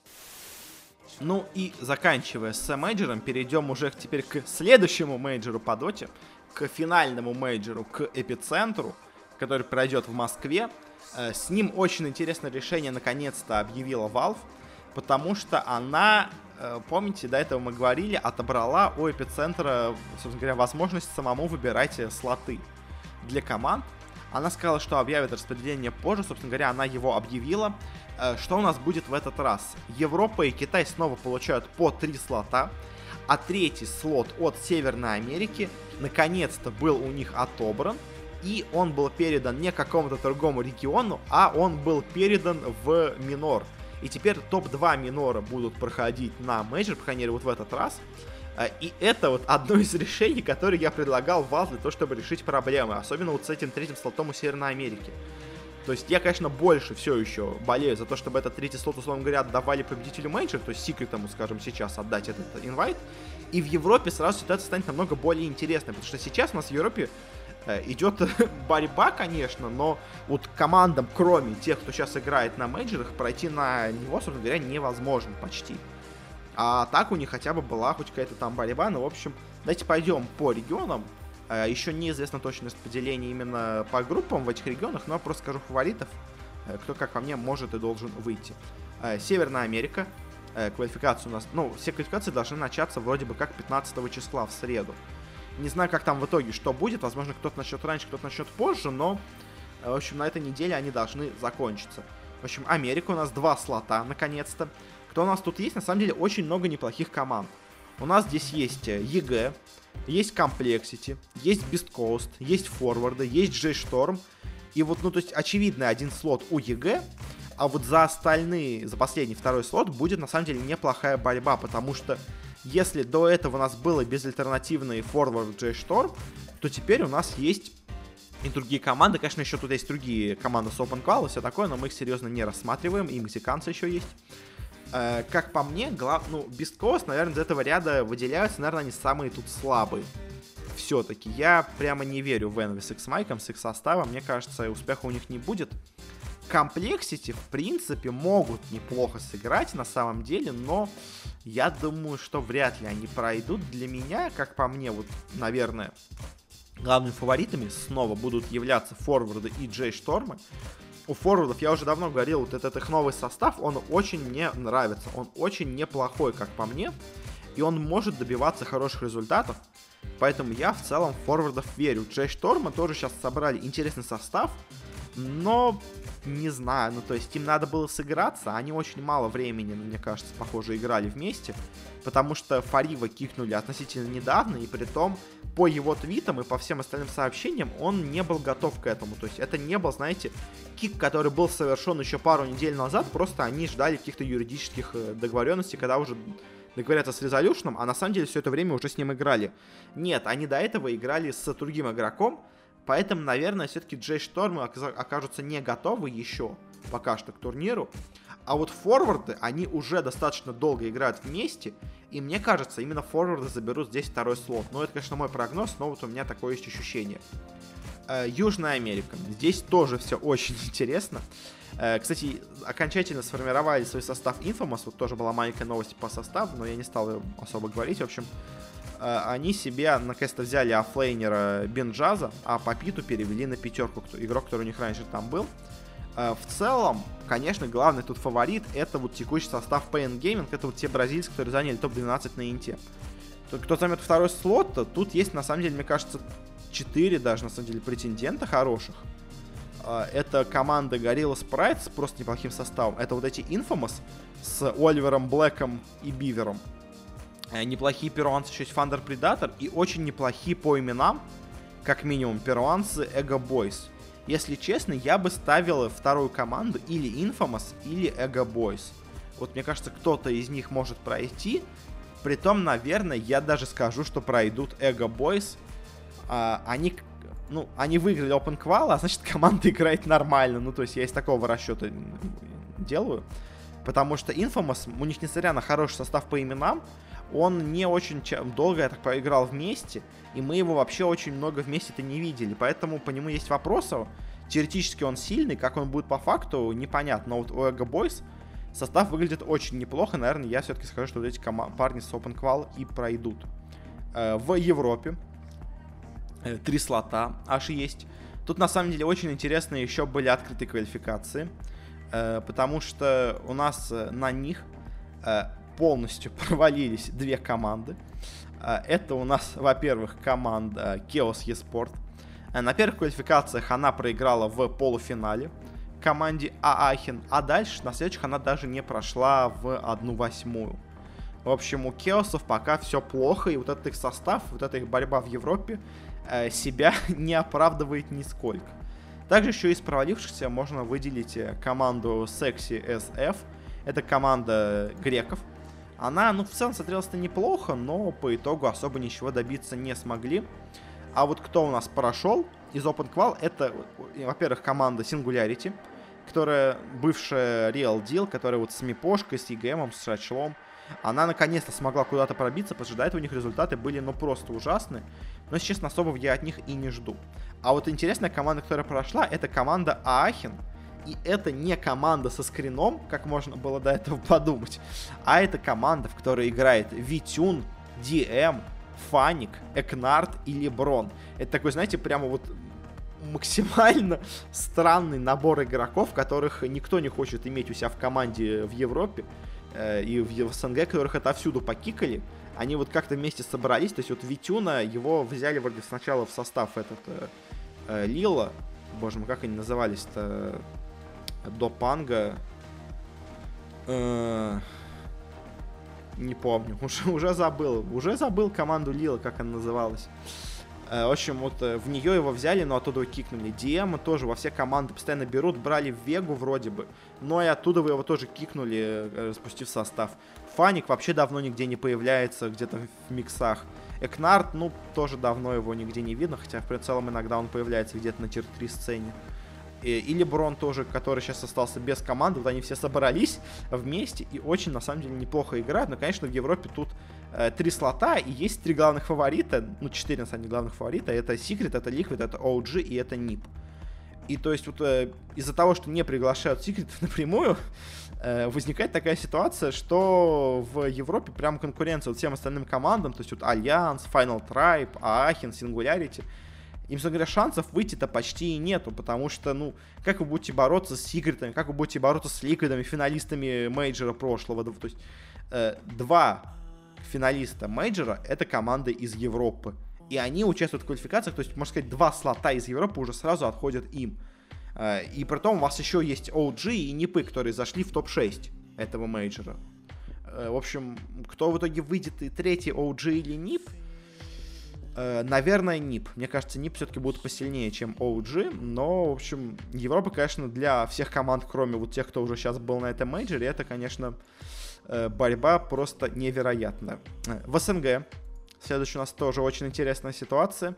Ну и заканчивая с мейджором, перейдем уже теперь к следующему мейджору по доте, к финальному мейджору, к эпицентру, который пройдет в Москве. Э, с ним очень интересное решение наконец-то объявила Valve, потому что она, э, помните, до этого мы говорили, отобрала у эпицентра, собственно говоря, возможность самому выбирать э, слоты для команд. Она сказала, что объявит распределение позже, собственно говоря, она его объявила. Э, что у нас будет в этот раз? Европа и Китай снова получают по три слота, а третий слот от Северной Америки наконец-то был у них отобран, и он был передан не какому-то другому региону, а он был передан в минор. И теперь топ-2 минора будут проходить на мейджор, по крайней мере, вот в этот раз. Э, и это вот одно из решений, которые я предлагал вас для того, чтобы решить проблемы. Особенно вот с этим третьим слотом у Северной Америки. То есть я, конечно, больше все еще болею за то, чтобы этот третий слот, условно говоря, отдавали победителю мейджора, то есть секретам, скажем, сейчас отдать этот инвайт. И в Европе сразу ситуация станет намного более интересной, потому что сейчас у нас в Европе э, идет борьба, конечно, но вот командам, кроме тех, кто сейчас играет на мейджерах, пройти на него, собственно говоря, невозможно почти. А так у них хотя бы была хоть какая-то там борьба, ну, в общем, давайте пойдем по регионам, Еще неизвестно точное распределение именно по группам в этих регионах, но просто скажу фаворитов, э, кто, как по мне, может и должен выйти. Э, Северная Америка. Квалификация у нас... Ну, все квалификации должны начаться вроде бы как 15 числа в среду. Не знаю, как там в итоге что будет. Возможно, кто-то начнет раньше, кто-то начнет позже, но, в общем, на этой неделе они должны закончиться. В общем, Америка у нас два слота, наконец-то. Кто у нас тут есть? На самом деле, очень много неплохих команд. У нас здесь есть EG, есть Complexity, есть Beast Coast, есть Форварды, есть J-Storm. И вот, ну, то есть, очевидно, один слот у EG, а вот за остальные, за последний второй слот будет, на самом деле, неплохая борьба, потому что если до этого у нас было безальтернативный форвард J-Storm, то теперь у нас есть и другие команды. Конечно, еще тут есть другие команды с Open Call и все такое, но мы их серьезно не рассматриваем, и мексиканцы еще есть. Э, как по мне, глав... ну, Coast, наверное, из этого ряда выделяются, наверное, они самые тут слабые. Все-таки я прямо не верю в Envy с X-Майком, с их составом. Мне кажется, успеха у них не будет. Complexity, в принципе, могут неплохо сыграть на самом деле, но я думаю, что вряд ли они пройдут. Для меня, как по мне, вот, наверное, главными фаворитами снова будут являться форварды и Джей Штормы у форвардов, я уже давно говорил, вот этот их новый состав, он очень мне нравится. Он очень неплохой, как по мне. И он может добиваться хороших результатов. Поэтому я в целом форвардов верю. Джей Шторма тоже сейчас собрали интересный состав, но не знаю, ну то есть им надо было сыграться, они очень мало времени, ну, мне кажется, похоже, играли вместе, потому что Фарива кикнули относительно недавно, и при том по его твитам и по всем остальным сообщениям он не был готов к этому, то есть это не был, знаете, кик, который был совершен еще пару недель назад, просто они ждали каких-то юридических э, договоренностей, когда уже договорятся с Резолюшном, а на самом деле все это время уже с ним играли. Нет, они до этого играли с другим игроком, Поэтому, наверное, все-таки Джей Штормы окажутся не готовы еще пока что к турниру. А вот форварды, они уже достаточно долго играют вместе. И мне кажется, именно форварды заберут здесь второй слот. Но это, конечно, мой прогноз, но вот у меня такое есть ощущение. Э, Южная Америка. Здесь тоже все очень интересно. Э, кстати, окончательно сформировали свой состав Infamous. Вот тоже была маленькая новость по составу, но я не стал особо говорить. В общем, они себе наконец-то взяли оффлейнера Бенджаза, а по питу перевели на пятерку, игрок, который у них раньше там был. Э, в целом, конечно, главный тут фаворит это вот текущий состав Pain Gaming, это вот те бразильцы, которые заняли топ-12 на инте. Кто займет второй слот, то тут есть, на самом деле, мне кажется, 4 даже, на самом деле, претендента хороших. Э, это команда Gorilla Sprite с просто неплохим составом. Это вот эти Infamous с Оливером Блэком и Бивером. Э, неплохие перуанцы еще есть Thunder Predator и очень неплохие по именам, как минимум, перуанцы Эго Boys. Если честно, я бы ставил вторую команду или Infamous, или Эго Boys. Вот мне кажется, кто-то из них может пройти. Притом, наверное, я даже скажу, что пройдут Эго Boys. А, они, ну, они выиграли Open Qual, а значит, команда играет нормально. Ну, то есть я из такого расчета делаю. Потому что Infamous, у них, несмотря на хороший состав по именам, он не очень долго, я так поиграл вместе, и мы его вообще очень много вместе-то не видели, поэтому по нему есть вопросы. Теоретически он сильный, как он будет по факту, непонятно. Но вот у Эго Бойс состав выглядит очень неплохо. Наверное, я все-таки скажу, что вот эти парни с Open Qual и пройдут. Э, в Европе э, три слота аж есть. Тут на самом деле очень интересные еще были открытые квалификации, э, потому что у нас на них полностью провалились две команды. А, это у нас, во-первых, команда Chaos eSport. А, на первых квалификациях она проиграла в полуфинале команде Аахен, а дальше на следующих она даже не прошла в одну восьмую. В общем, у Кеосов пока все плохо, и вот этот их состав, вот эта их борьба в Европе э, себя не оправдывает нисколько. Также еще из провалившихся можно выделить э, команду Sexy SF. Это команда греков, она, ну, в целом смотрелась-то неплохо, но по итогу особо ничего добиться не смогли. А вот кто у нас прошел из Open Qual, это, во-первых, команда Singularity, которая бывшая Real Deal, которая вот с Мипошкой, с EGM, с Шачлом, она наконец-то смогла куда-то пробиться, потому что до этого у них результаты были, ну, просто ужасны. Но, честно, особо я от них и не жду. А вот интересная команда, которая прошла, это команда Аахен, и это не команда со скрином, как можно было до этого подумать, а это команда, в которой играет Витюн, DM, Фаник, Экнард и Леброн. Это такой, знаете, прямо вот максимально странный набор игроков, которых никто не хочет иметь у себя в команде в Европе э, и в СНГ, которых отовсюду покикали. Они вот как-то вместе собрались, то есть вот Витюна, его взяли вроде сначала в состав этот э, э, Лила, боже мой, как они назывались-то, до Панга. Э, не помню, уже, уже забыл. Уже забыл команду Лила, как она называлась. Э, в общем, вот э, в нее его взяли, но оттуда его кикнули. Диэма тоже во все команды постоянно берут. Брали в Вегу вроде бы, но и оттуда вы его тоже кикнули, спустив состав. Фаник вообще давно нигде не появляется, где-то в миксах. Экнард, ну, тоже давно его нигде не видно, хотя в целом иногда он появляется где-то на тир-3 сцене. И Леброн тоже, который сейчас остался без команды, вот они все собрались вместе и очень, на самом деле, неплохо играют. Но, конечно, в Европе тут э, три слота и есть три главных фаворита, ну, четыре, на самом деле, главных фаворита. Это Secret, это Liquid, это OG и это NIP. И то есть вот э, из-за того, что не приглашают Secret напрямую, э, возникает такая ситуация, что в Европе прям конкуренция вот всем остальным командам, то есть вот Alliance, Final Tribe, Aachen, Singularity — им, собственно говоря, шансов выйти-то почти и нету, потому что, ну, как вы будете бороться с секретами, как вы будете бороться с ликвидами, финалистами мейджора прошлого, то есть э, два финалиста мейджора — это команды из Европы. И они участвуют в квалификациях, то есть, можно сказать, два слота из Европы уже сразу отходят им. Э, и при том у вас еще есть OG и НИПы, которые зашли в топ-6 этого мейджора. Э, в общем, кто в итоге выйдет и третий OG или NiP, наверное, NiP. Мне кажется, NiP все-таки будут посильнее, чем OG, но, в общем, Европа, конечно, для всех команд, кроме вот тех, кто уже сейчас был на этом мейджоре, это, конечно, борьба просто невероятная. В СНГ следующая у нас тоже очень интересная ситуация.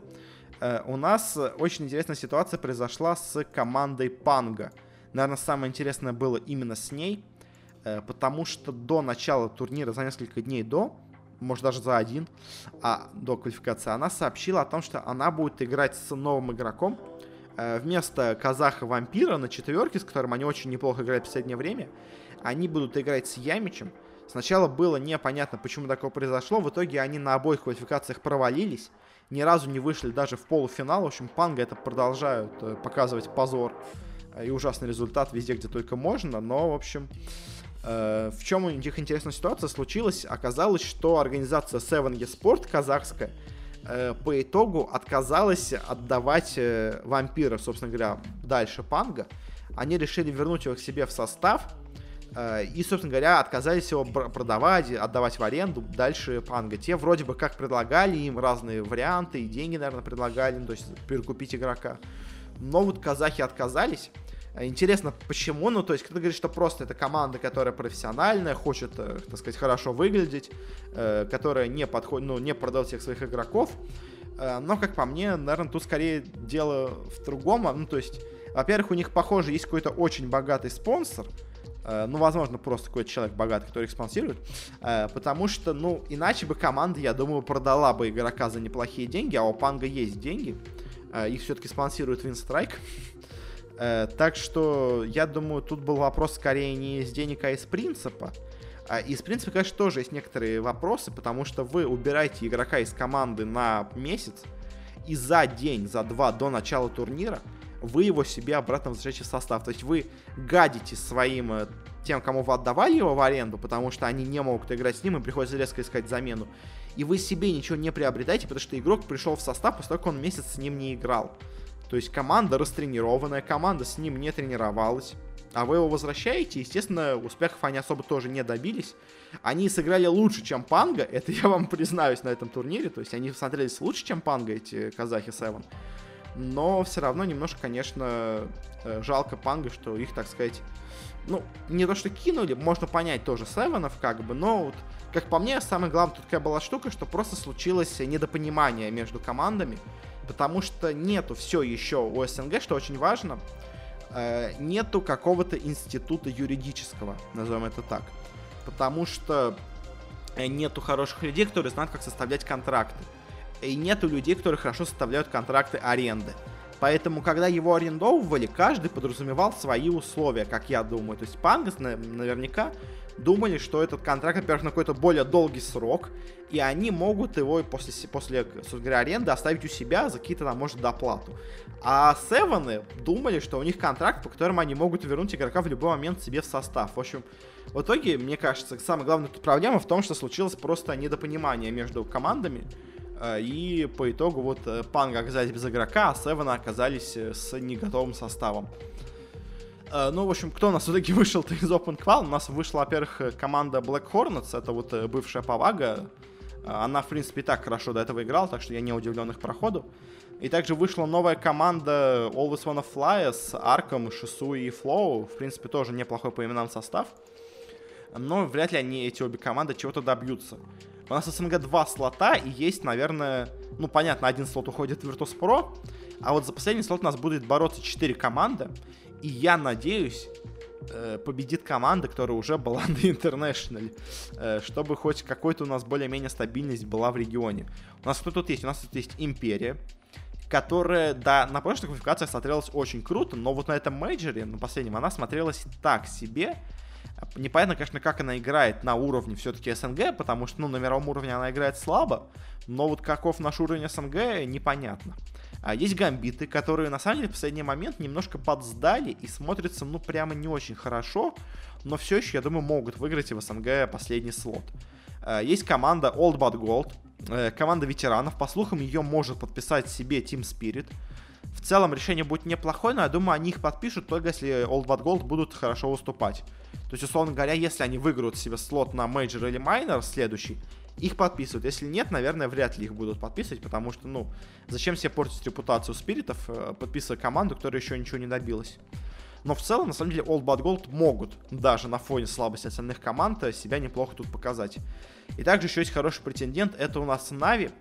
Э, у нас очень интересная ситуация произошла с командой Панга. Наверное, самое интересное было именно с ней, э, потому что до начала турнира, за несколько дней до, может даже за один, а до квалификации, она сообщила о том, что она будет играть с новым игроком. Э, вместо казаха-вампира на четверке, с которым они очень неплохо играют в последнее время, они будут играть с Ямичем. Сначала было непонятно, почему такое произошло. В итоге они на обоих квалификациях провалились ни разу не вышли даже в полуфинал. В общем, Панга это продолжают э, показывать позор э, и ужасный результат везде, где только можно. Но, в общем, в чем у них интересная ситуация случилась? Оказалось, что организация Seven Sport казахская э, по итогу отказалась отдавать э, вампира, собственно говоря, дальше Панга. Они решили вернуть его к себе в состав Э, и, собственно говоря, отказались его продавать, отдавать в аренду дальше Панга. Те вроде бы как предлагали им разные варианты, и деньги, наверное, предлагали, ну, то есть перекупить игрока. Но вот казахи отказались. Э, интересно, почему? Ну, то есть, кто-то говорит, что просто это команда, которая профессиональная, хочет, э, так сказать, хорошо выглядеть, которая не подходит, ну, не продает всех своих игроков. Но, как по мне, наверное, тут скорее дело в другом. Ну, то есть, во-первых, у них, похоже, есть какой-то очень богатый спонсор, Э, ну, возможно, просто какой-то человек богатый, который их спонсирует, э, потому что, ну, иначе бы команда, я думаю, продала бы игрока за неплохие деньги, а у Панга есть деньги, э, их все-таки спонсирует Винстрайк, так что, я думаю, тут был вопрос скорее не из денег, а из принципа, и из принципа, конечно, тоже есть некоторые вопросы, потому что вы убираете игрока из команды на месяц, и за день, за два до начала турнира вы его себе обратно возвращаете в состав. То есть вы гадите своим э, тем, кому вы отдавали его в аренду, потому что они не могут играть с ним, и приходится резко искать замену. И вы себе ничего не приобретаете, потому что игрок пришел в состав после как он месяц с ним не играл. То есть команда растренированная, команда с ним не тренировалась. А вы его возвращаете, естественно, успехов они особо тоже не добились. Они сыграли лучше, чем Панга, это я вам признаюсь на этом турнире. То есть они смотрелись лучше, чем Панга, эти казахи 7 но все равно немножко, конечно, э, жалко Панга, что их, так сказать, ну, не то что кинули, можно понять тоже Севенов, как бы, но вот, как по мне, самая главная тут такая была штука, что просто случилось недопонимание между командами, потому что нету все еще у СНГ, что очень важно, э, нету какого-то института юридического, назовем это так, потому что э, нету хороших людей, которые знают, как составлять контракты и нету людей, которые хорошо составляют контракты аренды. Поэтому, когда его арендовывали, каждый подразумевал свои условия, как я думаю. То есть Пангас наверняка думали, что этот контракт, во-первых, на какой-то более долгий срок, и они могут его после, после говоря, аренды оставить у себя за какие-то, там, может, доплату. А Севены думали, что у них контракт, по которому они могут вернуть игрока в любой момент себе в состав. В общем, в итоге, мне кажется, самая главная проблема в том, что случилось просто недопонимание между командами, Э, и по итогу вот э, Панга оказались без игрока, а Севена оказались э, с неготовым составом. Ну, в общем, кто у нас все-таки вышел-то из Open Qual? У нас вышла, во-первых, команда Black Hornets, это вот бывшая Павага. Она, в принципе, и так хорошо до этого играла, так что я не удивлен их проходу. И также вышла новая команда Always Wanna Fly с Арком, Шису и Флоу. В принципе, тоже неплохой по именам состав. Но вряд ли они, эти обе команды, чего-то добьются. У нас в СНГ два слота, и есть, наверное, ну, понятно, один слот уходит в Virtus.pro, а вот за последний слот у нас будет бороться 4 команды, и я надеюсь, э, победит команда, которая уже была на International, э, чтобы хоть какой-то у нас более-менее стабильность была в регионе. У нас кто тут есть? У нас тут есть Империя, которая, да, на прошлых квалификациях смотрелась очень круто, но вот на этом мейджоре, на последнем, она смотрелась так себе, Непонятно, конечно, как она играет на уровне все-таки СНГ, потому что, ну, на мировом уровне она играет слабо, но вот каков наш уровень СНГ, непонятно. А есть гамбиты, которые, на самом деле, в последний момент немножко подсдали и смотрятся, ну, прямо не очень хорошо, но все еще, я думаю, могут выиграть и в СНГ последний слот. А, есть команда Old But Gold, э, команда ветеранов. По слухам, ее может подписать себе Team Spirit. В целом решение будет неплохое, но я думаю, они их подпишут только если Old But Gold будут хорошо выступать. То есть, условно говоря, если они выиграют себе слот на мейджор или минор следующий, их подписывают. Если нет, наверное, вряд ли их будут подписывать, потому что, ну, зачем себе портить репутацию спиритов, э, подписывая команду, которая еще ничего не добилась. Но в целом, на самом деле, Old Bad Gold могут даже на фоне слабости остальных команд себя неплохо тут показать. И также еще есть хороший претендент, это у нас Нави.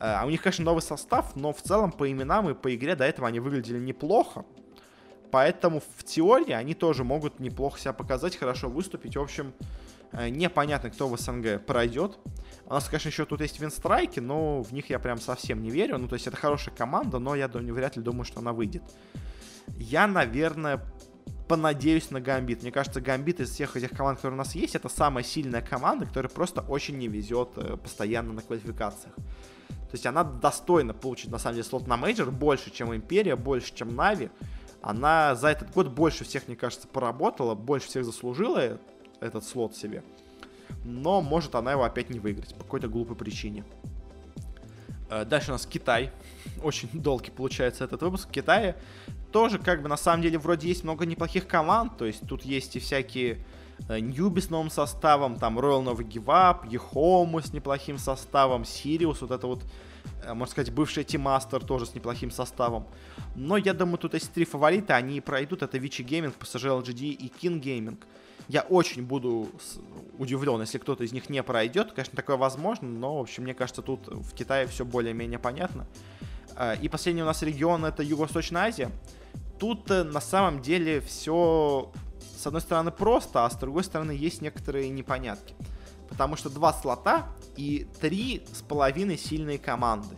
А у них, конечно, новый состав, но в целом по именам и по игре до этого они выглядели неплохо. Поэтому в теории они тоже могут неплохо себя показать, хорошо выступить. В общем, э, непонятно, кто в СНГ пройдет. У нас, конечно, еще тут есть Winstrike и, но в них я прям совсем не верю. Ну, то есть это хорошая команда, но я вряд ли думаю, что она выйдет. Я, наверное, понадеюсь на Гамбит. Мне кажется, Гамбит из всех этих команд, которые у нас есть, это самая сильная команда, которая просто очень не везет э, постоянно на квалификациях. То есть она достойна получить, на самом деле, слот на мейджор больше, чем Империя, больше, чем Navi. Она за этот год больше всех, мне кажется, поработала, больше всех заслужила этот слот себе. Но может она его опять не выиграть по какой-то глупой причине. Э, дальше у нас Китай. Очень долгий получается этот выпуск. В Китае тоже как бы на самом деле вроде есть много неплохих команд. То есть тут есть и всякие Newbee с новым составом, там Royal Never Give Up, Ehome с неплохим составом, Serious, вот это вот, э, можно сказать, бывший Team Aster тоже с неплохим составом. Но я думаю, тут есть три фаворита, они пройдут, это Vici Gaming, PSG LGD и Keen Gaming. Я очень буду удивлен, если кто-то из них не пройдет. Конечно, такое возможно, но, в общем, мне кажется, тут в Китае все более-менее понятно. Э, и последний у нас регион это Юго-Восточная Азия. Тут э, на самом деле все с одной стороны просто, а с другой стороны есть некоторые непонятки. Потому что два слота и три с половиной сильные команды.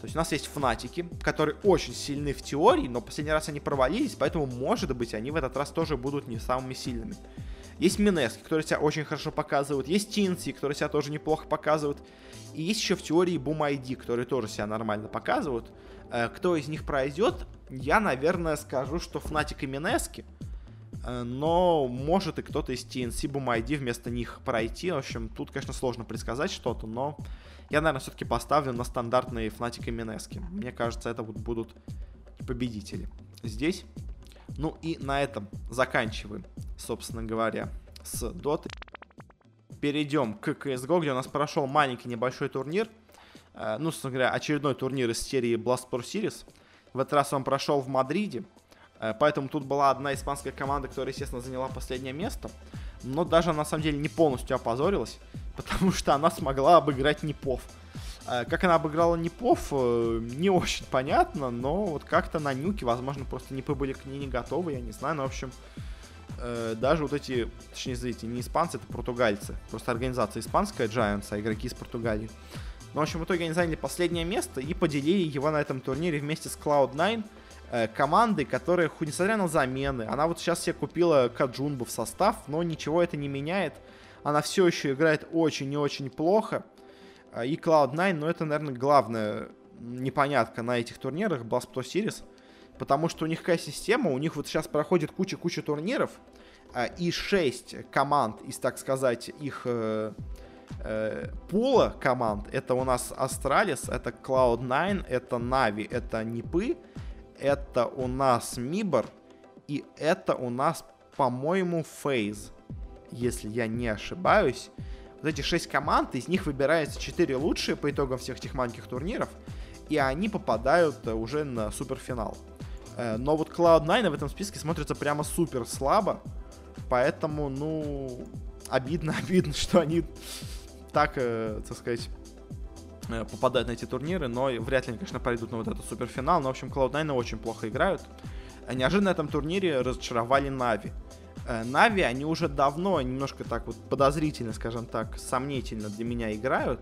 То есть у нас есть фнатики, которые очень сильны в теории, но последний раз они провалились, поэтому, может быть, они в этот раз тоже будут не самыми сильными. Есть Минески, которые себя очень хорошо показывают. Есть Тинси, которые себя тоже неплохо показывают. И есть еще в теории ID, которые тоже себя нормально показывают. Э, кто из них пройдет, я, наверное, скажу, что Фнатик и Минески. Э, но может и кто-то из TNC Boom ID вместо них пройти. В общем, тут, конечно, сложно предсказать что-то, но я, наверное, все-таки поставлю на стандартные Fnatic и Минески. Мне кажется, это вот будут победители здесь. Ну и на этом заканчиваем, собственно говоря, с Dota. Перейдем к CSGO, где у нас прошел маленький небольшой турнир. Э, ну, собственно говоря, очередной турнир из серии Blast Pro Series. В этот раз он прошел в Мадриде. Э, поэтому тут была одна испанская команда, которая, естественно, заняла последнее место. Но даже, на самом деле, не полностью опозорилась, потому что она смогла обыграть Непов. Э, как она обыграла Непов, э, не очень понятно, но вот как-то на нюке, возможно, просто Непы были к ней не готовы, я не знаю, но, в общем, даже вот эти, точнее, извините, не испанцы, это португальцы. Просто организация испанская, Giants, а игроки из Португалии. Но, в общем, в итоге они заняли последнее место и поделили его на этом турнире вместе с Cloud9, Э, команды, которая, несмотря на замены, она вот сейчас себе купила Каджунбу в состав, но ничего это не меняет. Она все еще играет очень и очень плохо. Э, и Cloud9, ну это, наверное, главная непонятка на этих турнирах, Blast Pro Series. Потому что у них какая система, у них вот сейчас проходит куча-куча турниров, э, и 6 команд из, так сказать, их э, э, пула команд, это у нас Astralis, это Cloud9, это Navi, это Нипы, это у нас Мибор, и это у нас, по-моему, Фейз, если я не ошибаюсь. Вот эти шесть команд, из них выбирается четыре лучшие по итогам всех этих маленьких турниров, и они попадают уже на суперфинал. Э, но вот Cloud9 в этом списке смотрится прямо супер слабо, поэтому, ну, обидно, обидно, что они так, э, так сказать, Э, попадают на эти турниры, но вряд ли они, конечно, пойдут на вот этот суперфинал. Но, в общем, Cloud9 очень плохо играют. Э, неожиданно на этом турнире разочаровали Нави. Э, Нави, они уже давно немножко так вот подозрительно, скажем так, сомнительно для меня играют.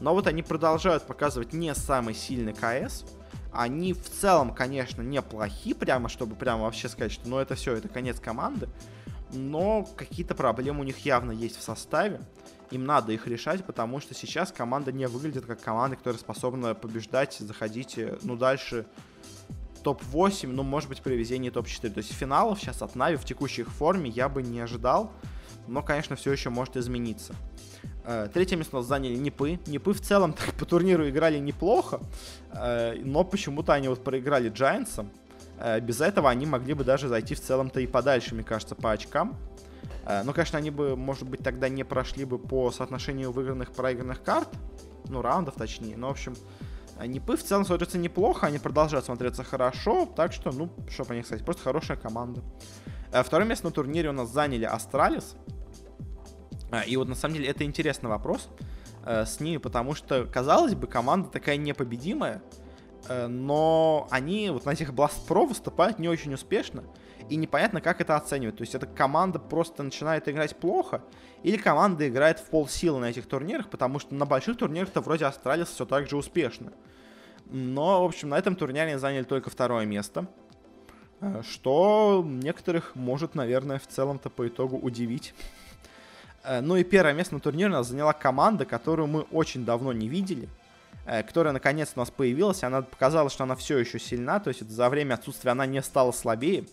Но вот они продолжают показывать не самый сильный КС. Они в целом, конечно, неплохи, прямо, чтобы прямо вообще сказать, что ну это все, это конец команды. Но какие-то проблемы у них явно есть в составе им надо их решать, потому что сейчас команда не выглядит как команда, которая способна побеждать, заходить, э, ну, дальше топ-8, ну, может быть, при везении топ-4. То есть финалов сейчас от Нави в текущей их форме я бы не ожидал, но, конечно, все еще может измениться. Э, третье место заняли Непы. Непы в целом так, по турниру играли неплохо, э, но почему-то они вот проиграли. Э, без этого они могли бы даже зайти в целом-то и подальше, мне кажется, по очкам. Ну, конечно, они бы, может быть, тогда не прошли бы по соотношению выигранных проигранных карт, ну, раундов точнее. Но, в общем, Непы в целом смотрятся неплохо, они продолжают смотреться хорошо, так что, ну, что по них сказать, просто хорошая команда. Второе место на турнире у нас заняли Astralis. И вот на самом деле это интересный вопрос э, с ними, потому что, казалось бы, команда такая непобедимая, э, но они вот на этих Blast Pro выступают не очень успешно, и непонятно, как это оценивать. То есть эта команда просто начинает играть плохо, или команда играет в полсилы на этих турнирах, потому что на больших турнирах-то вроде Astralis все так же успешно. Но, в общем, на этом турнире они заняли только второе место, э, что некоторых может, наверное, в целом-то по итогу удивить. Э, ну и первое место на турнире у нас заняла команда, которую мы очень давно не видели, э, которая наконец у нас появилась. Она показала, что она все еще сильна, то есть за время отсутствия она не стала слабее.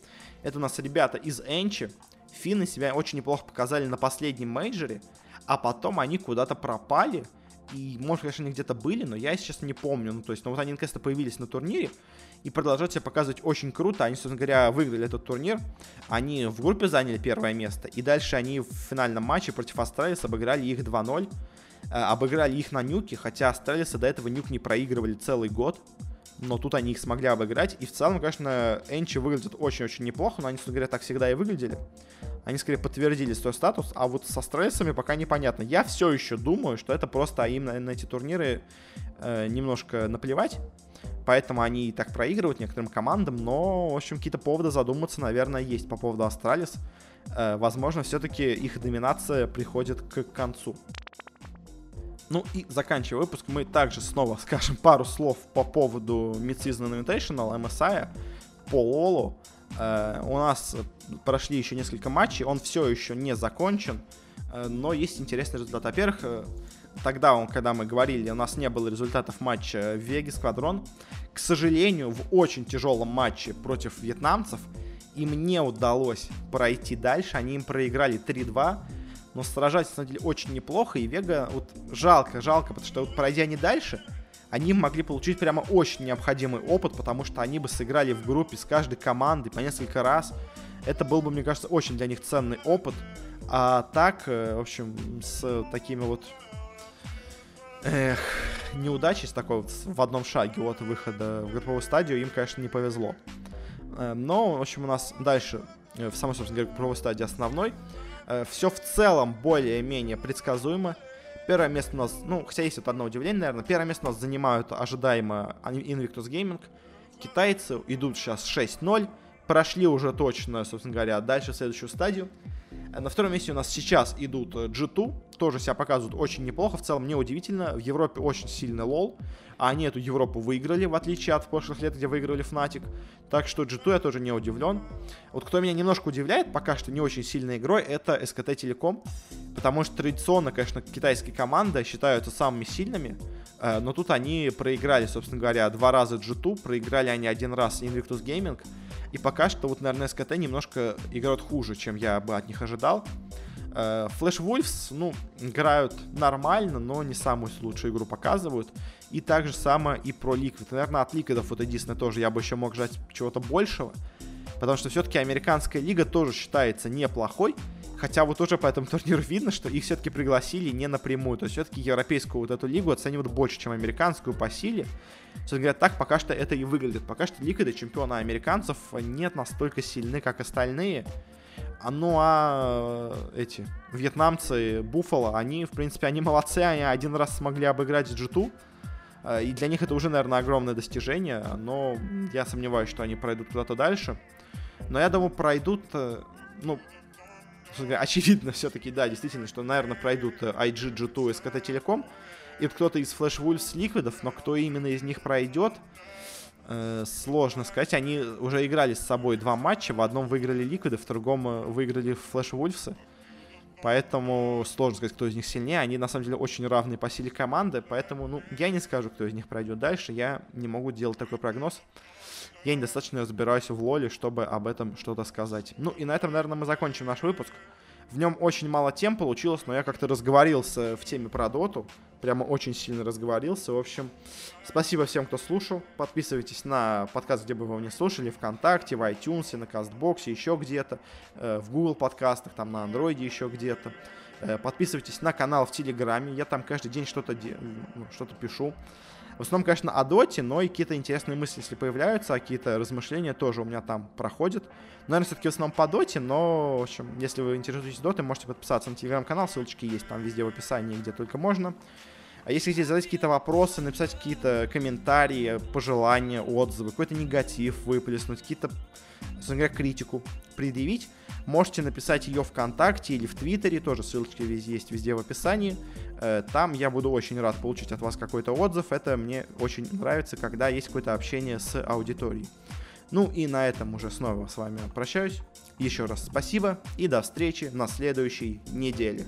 Это у нас ребята из Энчи. Финны себя очень неплохо показали на последнем мейджоре, а потом они куда-то пропали. И, может, конечно, они где-то были, но я сейчас не помню. Ну, то есть, ну вот они наконец-то появились на турнире, и продолжают себя показывать очень круто. Они, собственно говоря, выиграли этот турнир. Они в группе заняли первое место. И дальше они в финальном матче против Astralis обыграли их 2-0. Э, обыграли их на нюке, хотя Astralis ы до этого нюк не проигрывали целый год. Но тут они их смогли обыграть. И в целом, конечно, ENCE выглядят очень-очень неплохо, но они, собственно говоря, так всегда и выглядели. Они скорее подтвердили свой статус, а вот с Astralis ами пока непонятно. Я все еще думаю, что это просто им на, на эти турниры э, немножко наплевать поэтому они и так проигрывают некоторым командам, но, в общем, какие-то поводы задуматься, наверное, есть по поводу Астралис. Э, возможно, все-таки их доминация приходит к концу. Ну и заканчивая выпуск, мы также снова скажем пару слов по поводу Mid-Season Invitational, MSI, по Лолу. Э, у нас прошли еще несколько матчей, он все еще не закончен, э, но есть интересный результат. Во-первых, тогда, он, когда мы говорили, у нас не было результатов матча Веги Сквадрон. К сожалению, в очень тяжелом матче против вьетнамцев им не удалось пройти дальше. Они им проиграли 3-2. Но сражались, на самом деле, очень неплохо. И Вега, вот жалко, жалко, потому что вот пройдя не дальше, они могли получить прямо очень необходимый опыт, потому что они бы сыграли в группе с каждой командой по несколько раз. Это был бы, мне кажется, очень для них ценный опыт. А так, э, в общем, с такими вот Эх, неудачи с такой вот в одном шаге от выхода в групповую стадию им, конечно, не повезло. Э, но, в общем, у нас дальше, э, в самой, собственно говоря, групповой стадии основной, э, все в целом более-менее предсказуемо. Первое место у нас, ну, хотя есть вот одно удивление, наверное, первое место у нас занимают ожидаемо Invictus Gaming. Китайцы идут сейчас 6-0, прошли уже точно, собственно говоря, дальше следующую стадию. На втором месте у нас сейчас идут G2, тоже себя показывают очень неплохо. В целом, неудивительно. В Европе очень сильный лол. А они эту Европу выиграли, в отличие от прошлых лет, где выиграли Fnatic. Так что G2 я тоже не удивлен. Вот кто меня немножко удивляет, пока что не очень сильной игрой, это SKT Telecom. Потому что традиционно, конечно, китайские команды считаются самыми сильными. Э, но тут они проиграли, собственно говоря, два раза G2, проиграли они один раз Invictus Gaming. И пока что, вот, наверное, СКТ немножко играют хуже, чем я бы от них ожидал. Флэш Вульфс, ну, играют нормально, но не самую лучшую игру показывают. И так же самое и про Liquid. Наверное, от Liquid вот единственное тоже я бы еще мог ждать чего-то большего. Потому что все-таки американская лига тоже считается неплохой. Хотя вот уже по этому турниру видно, что их все-таки пригласили не напрямую. То есть все-таки европейскую вот эту лигу оценивают больше, чем американскую по силе. Собственно говоря, так пока что это и выглядит. Пока что лига чемпиона американцев нет настолько сильны, как остальные. А, ну а эти вьетнамцы, Буффало, они, в принципе, они молодцы, они один раз смогли обыграть G2. Э, и для них это уже, наверное, огромное достижение, но я сомневаюсь, что они пройдут куда-то дальше. Но я думаю, пройдут, э, ну, очевидно все-таки, да, действительно, что, наверное, пройдут IG, G2 и SKT Telecom. И кто-то из Flash Wolves Ликвидов, но кто именно из них пройдет, э, сложно сказать. Они уже играли с собой два матча. В одном выиграли Ликвиды, в другом э, выиграли Флэш Вульфсы. Поэтому сложно сказать, кто из них сильнее. Они, на самом деле, очень равные по силе команды. Поэтому, ну, я не скажу, кто из них пройдет дальше. Я не могу делать такой прогноз. Я недостаточно разбираюсь в лоле, чтобы об этом что-то сказать. Ну, и на этом, наверное, мы закончим наш выпуск. В нем очень мало тем получилось, но я как-то разговорился в теме про доту. Прямо очень сильно разговорился. В общем, спасибо всем, кто слушал. Подписывайтесь на подкаст, где бы вы его не слушали. Вконтакте, в iTunes, на Кастбоксе, еще где-то. Э, в Google подкастах, там на Андроиде еще где-то. Э, подписывайтесь на канал в Телеграме. Я там каждый день что-то де... что-то пишу. В основном, конечно, о доте, но и какие-то интересные мысли, если появляются, а какие-то размышления тоже у меня там проходят. Наверное, все-таки в основном по доте, но, в общем, если вы интересуетесь дотой, можете подписаться на телеграм-канал, ссылочки есть там везде в описании, где только можно. А если хотите задать какие-то вопросы, написать какие-то комментарии, пожелания, отзывы, какой-то негатив выплеснуть, какие-то, собственно говоря, критику предъявить, можете написать ее ВКонтакте или в Твиттере, тоже ссылочки везде есть везде в описании. Э, там я буду очень рад получить от вас какой-то отзыв. Это мне очень нравится, когда есть какое-то общение с аудиторией. Ну и на этом уже снова с вами прощаюсь. Еще раз спасибо и до встречи на следующей неделе.